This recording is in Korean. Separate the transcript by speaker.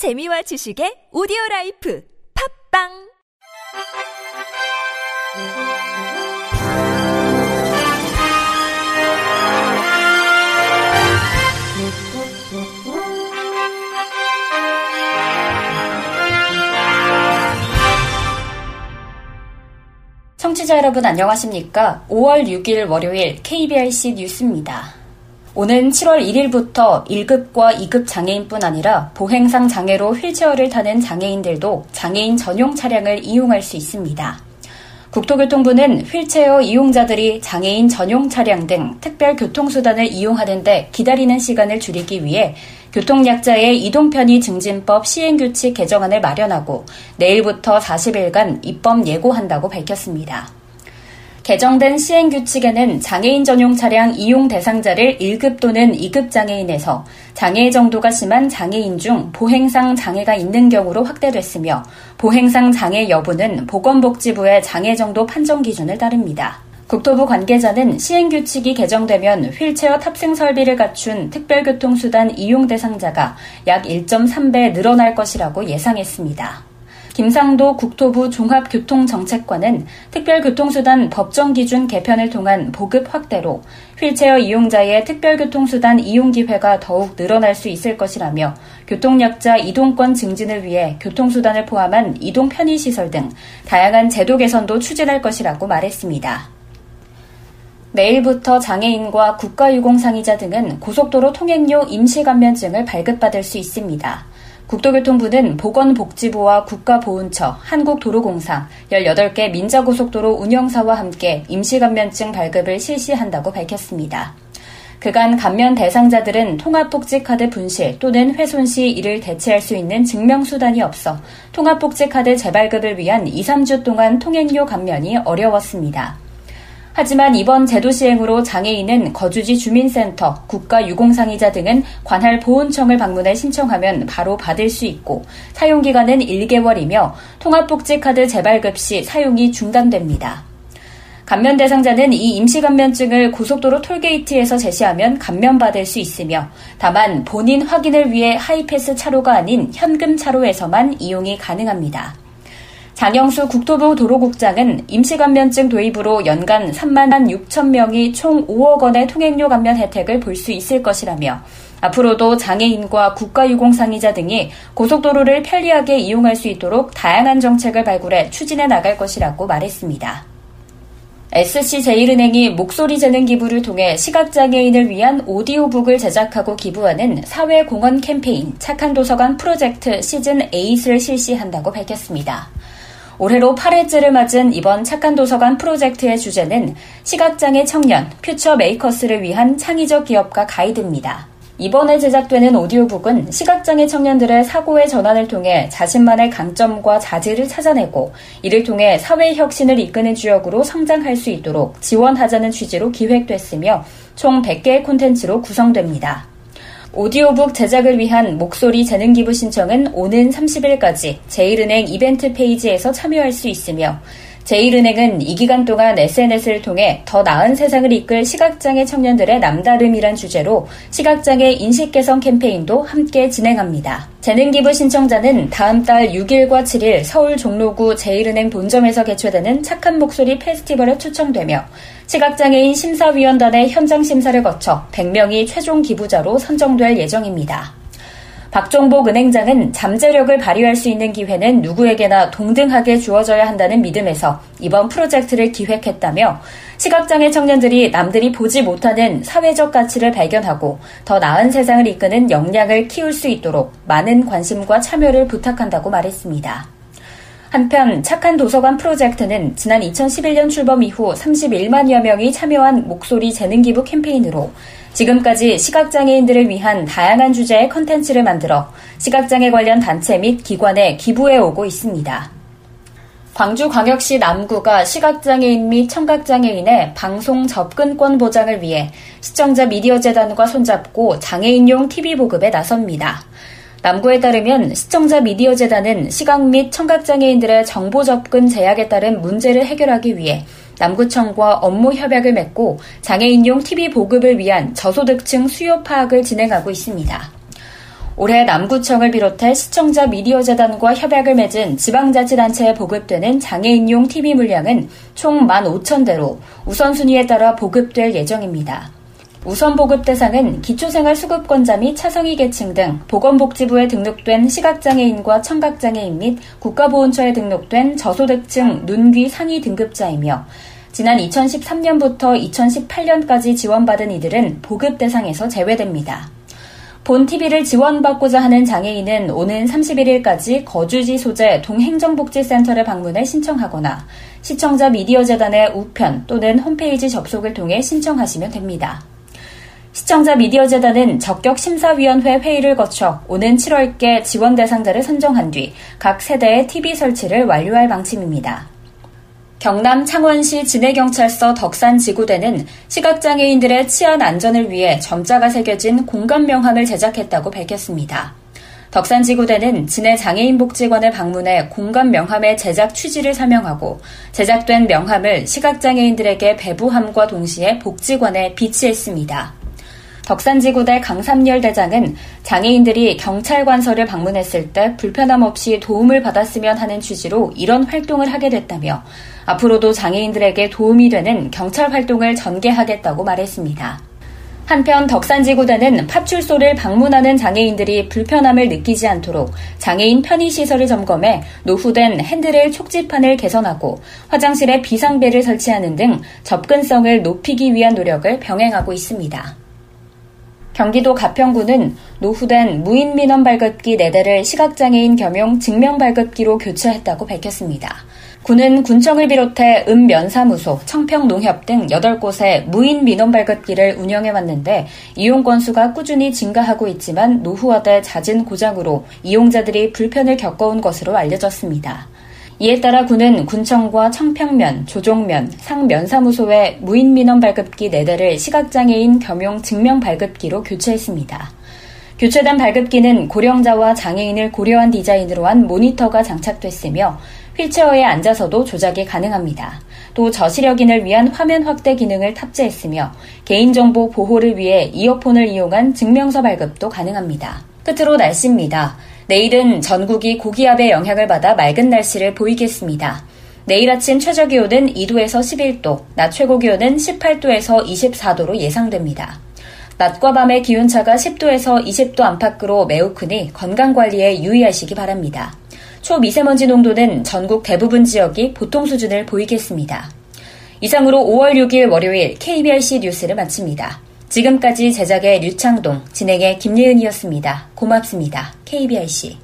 Speaker 1: 재미와 지식의 오디오 라이프 팝빵
Speaker 2: 청취자 여러분 안녕하십니까? 5월 6일 월요일 KBRC 뉴스입니다. 오는 7월 1일부터 1급과 2급 장애인뿐 아니라 보행상 장애로 휠체어를 타는 장애인들도 장애인 전용 차량을 이용할 수 있습니다. 국토교통부는 휠체어 이용자들이 장애인 전용 차량 등 특별 교통수단을 이용하는데 기다리는 시간을 줄이기 위해 교통약자의 이동편의 증진법 시행규칙 개정안을 마련하고 내일부터 40일간 입법 예고한다고 밝혔습니다. 개정된 시행규칙에는 장애인 전용 차량 이용 대상자를 1급 또는 2급 장애인에서 장애 정도가 심한 장애인 중 보행상 장애가 있는 경우로 확대됐으며 보행상 장애 여부는 보건복지부의 장애 정도 판정 기준을 따릅니다. 국토부 관계자는 시행규칙이 개정되면 휠체어 탑승 설비를 갖춘 특별교통수단 이용 대상자가 약 1.3배 늘어날 것이라고 예상했습니다. 김상도 국토부 종합교통정책관은 특별교통수단 법정 기준 개편을 통한 보급 확대로 휠체어 이용자의 특별교통수단 이용 기회가 더욱 늘어날 수 있을 것이라며 교통약자 이동권 증진을 위해 교통수단을 포함한 이동 편의시설 등 다양한 제도 개선도 추진할 것이라고 말했습니다. 내일부터 장애인과 국가유공상의자 등은 고속도로 통행료 임시감면증을 발급받을 수 있습니다. 국토교통부는 보건복지부와 국가보훈처, 한국도로공사, 18개 민자고속도로 운영사와 함께 임시감면증 발급을 실시한다고 밝혔습니다. 그간 감면 대상자들은 통합복지카드 분실 또는 훼손 시 이를 대체할 수 있는 증명수단이 없어 통합복지카드 재발급을 위한 2, 3주 동안 통행료 감면이 어려웠습니다. 하지만 이번 제도 시행으로 장애인은 거주지 주민센터, 국가유공상의자 등은 관할 보훈청을 방문해 신청하면 바로 받을 수 있고 사용기간은 1개월이며 통합복지카드 재발급 시 사용이 중단됩니다. 감면 대상자는 이 임시감면증을 고속도로 톨게이트에서 제시하면 감면받을 수 있으며 다만 본인 확인을 위해 하이패스 차로가 아닌 현금 차로에서만 이용이 가능합니다. 장영수 국토부 도로국장은 임시감면증 도입으로 연간 3만 6천 명이 총 5억 원의 통행료 감면 혜택을 볼 수 있을 것이라며 앞으로도 장애인과 국가유공상의자 등이 고속도로를 편리하게 이용할 수 있도록 다양한 정책을 발굴해 추진해 나갈 것이라고 말했습니다. SC제일은행이 목소리 재능 기부를 통해 시각장애인을 위한 오디오북을 제작하고 기부하는 사회공헌 캠페인 착한 도서관 프로젝트 시즌 8을 실시한다고 밝혔습니다. 올해로 8회째를 맞은 이번 착한 도서관 프로젝트의 주제는 시각장애 청년, 퓨처 메이커스를 위한 창의적 기업가 가이드입니다. 이번에 제작되는 오디오북은 시각장애 청년들의 사고의 전환을 통해 자신만의 강점과 자질을 찾아내고 이를 통해 사회 혁신을 이끄는 주역으로 성장할 수 있도록 지원하자는 취지로 기획됐으며 총 100개의 콘텐츠로 구성됩니다. 오디오북 제작을 위한 목소리 재능 기부 신청은 오는 30일까지 제일은행 이벤트 페이지에서 참여할 수 있으며 제일은행은 이 기간 동안 SNS를 통해 더 나은 세상을 이끌 시각장애 청년들의 남다름이란 주제로 시각장애 인식 개선 캠페인도 함께 진행합니다. 재능기부 신청자는 다음 달 6일과 7일 서울 종로구 제일은행 본점에서 개최되는 착한 목소리 페스티벌에 초청되며 시각장애인 심사위원단의 현장 심사를 거쳐 100명이 최종 기부자로 선정될 예정입니다. 박종복 은행장은 잠재력을 발휘할 수 있는 기회는 누구에게나 동등하게 주어져야 한다는 믿음에서 이번 프로젝트를 기획했다며 시각장애 청년들이 남들이 보지 못하는 사회적 가치를 발견하고 더 나은 세상을 이끄는 역량을 키울 수 있도록 많은 관심과 참여를 부탁한다고 말했습니다. 한편 착한 도서관 프로젝트는 지난 2011년 출범 이후 31만여 명이 참여한 목소리 재능 기부 캠페인으로 지금까지 시각장애인들을 위한 다양한 주제의 컨텐츠를 만들어 시각장애 관련 단체 및 기관에 기부해 오고 있습니다. 광주광역시 남구가 시각장애인 및 청각장애인의 방송 접근권 보장을 위해 시청자 미디어 재단과 손잡고 장애인용 TV 보급에 나섭니다. 남구에 따르면 시청자 미디어 재단은 시각 및 청각장애인들의 정보 접근 제약에 따른 문제를 해결하기 위해 남구청과 업무 협약을 맺고 장애인용 TV 보급을 위한 저소득층 수요 파악을 진행하고 있습니다. 올해 남구청을 비롯해 시청자 미디어 재단과 협약을 맺은 지방자치단체에 보급되는 장애인용 TV 물량은 총 15,000대로 우선순위에 따라 보급될 예정입니다. 우선 보급 대상은 기초생활 수급권자 및 차성위 계층 등 보건복지부에 등록된 시각장애인과 청각장애인 및 국가보훈처에 등록된 저소득층 눈귀 상위 등급자이며 지난 2013년부터 2018년까지 지원받은 이들은 보급 대상에서 제외됩니다. 본 TV를 지원받고자 하는 장애인은 오는 31일까지 거주지 소재 동행정복지센터를 방문해 신청하거나 시청자 미디어 재단의 우편 또는 홈페이지 접속을 통해 신청하시면 됩니다. 시청자 미디어 재단은 적격 심사위원회 회의를 거쳐 오는 7월께 지원 대상자를 선정한 뒤 각 세대의 TV 설치를 완료할 방침입니다. 경남 창원시 진해경찰서 덕산 지구대는 시각장애인들의 치안 안전을 위해 점자가 새겨진 공간 명함을 제작했다고 밝혔습니다. 덕산지구대는 진해 장애인복지관을 방문해 공간 명함의 제작 취지를 설명하고 제작된 명함을 시각장애인들에게 배부함과 동시에 복지관에 비치했습니다. 덕산지구대 강삼열 대장은 장애인들이 경찰관서를 방문했을 때 불편함 없이 도움을 받았으면 하는 취지로 이런 활동을 하게 됐다며 앞으로도 장애인들에게 도움이 되는 경찰 활동을 전개하겠다고 말했습니다. 한편 덕산지구대는 파출소를 방문하는 장애인들이 불편함을 느끼지 않도록 장애인 편의시설을 점검해 노후된 핸드레일 촉지판을 개선하고 화장실에 비상벨을 설치하는 등 접근성을 높이기 위한 노력을 병행하고 있습니다. 경기도 가평구는 노후된 무인 민원 발급기 4대를 시각장애인 겸용 증명 발급기로 교체했다고 밝혔습니다. 군은 군청을 비롯해 읍면사무소, 청평농협 등 8곳에 무인 민원 발급기를 운영해 왔는데 이용 건수가 꾸준히 증가하고 있지만 노후화돼 잦은 고장으로 이용자들이 불편을 겪어온 것으로 알려졌습니다. 이에 따라 군은 군청과 청평면, 조종면, 상면사무소의 무인 민원 발급기 4대를 시각장애인 겸용 증명 발급기로 교체했습니다. 교체된 발급기는 고령자와 장애인을 고려한 디자인으로 한 모니터가 장착됐으며 휠체어에 앉아서도 조작이 가능합니다. 또 저시력인을 위한 화면 확대 기능을 탑재했으며 개인정보 보호를 위해 이어폰을 이용한 증명서 발급도 가능합니다. 끝으로 날씨입니다. 내일은 전국이 고기압의 영향을 받아 맑은 날씨를 보이겠습니다. 내일 아침 최저 기온은 2도에서 11도, 낮 최고 기온은 18도에서 24도로 예상됩니다. 낮과 밤의 기온차가 10도에서 20도 안팎으로 매우 크니 건강관리에 유의하시기 바랍니다. 초미세먼지 농도는 전국 대부분 지역이 보통 수준을 보이겠습니다. 이상으로 5월 6일 월요일 KBRC 뉴스를 마칩니다. 지금까지 제작의 류창동, 진행의 김예은이었습니다. 고맙습니다. KBRC.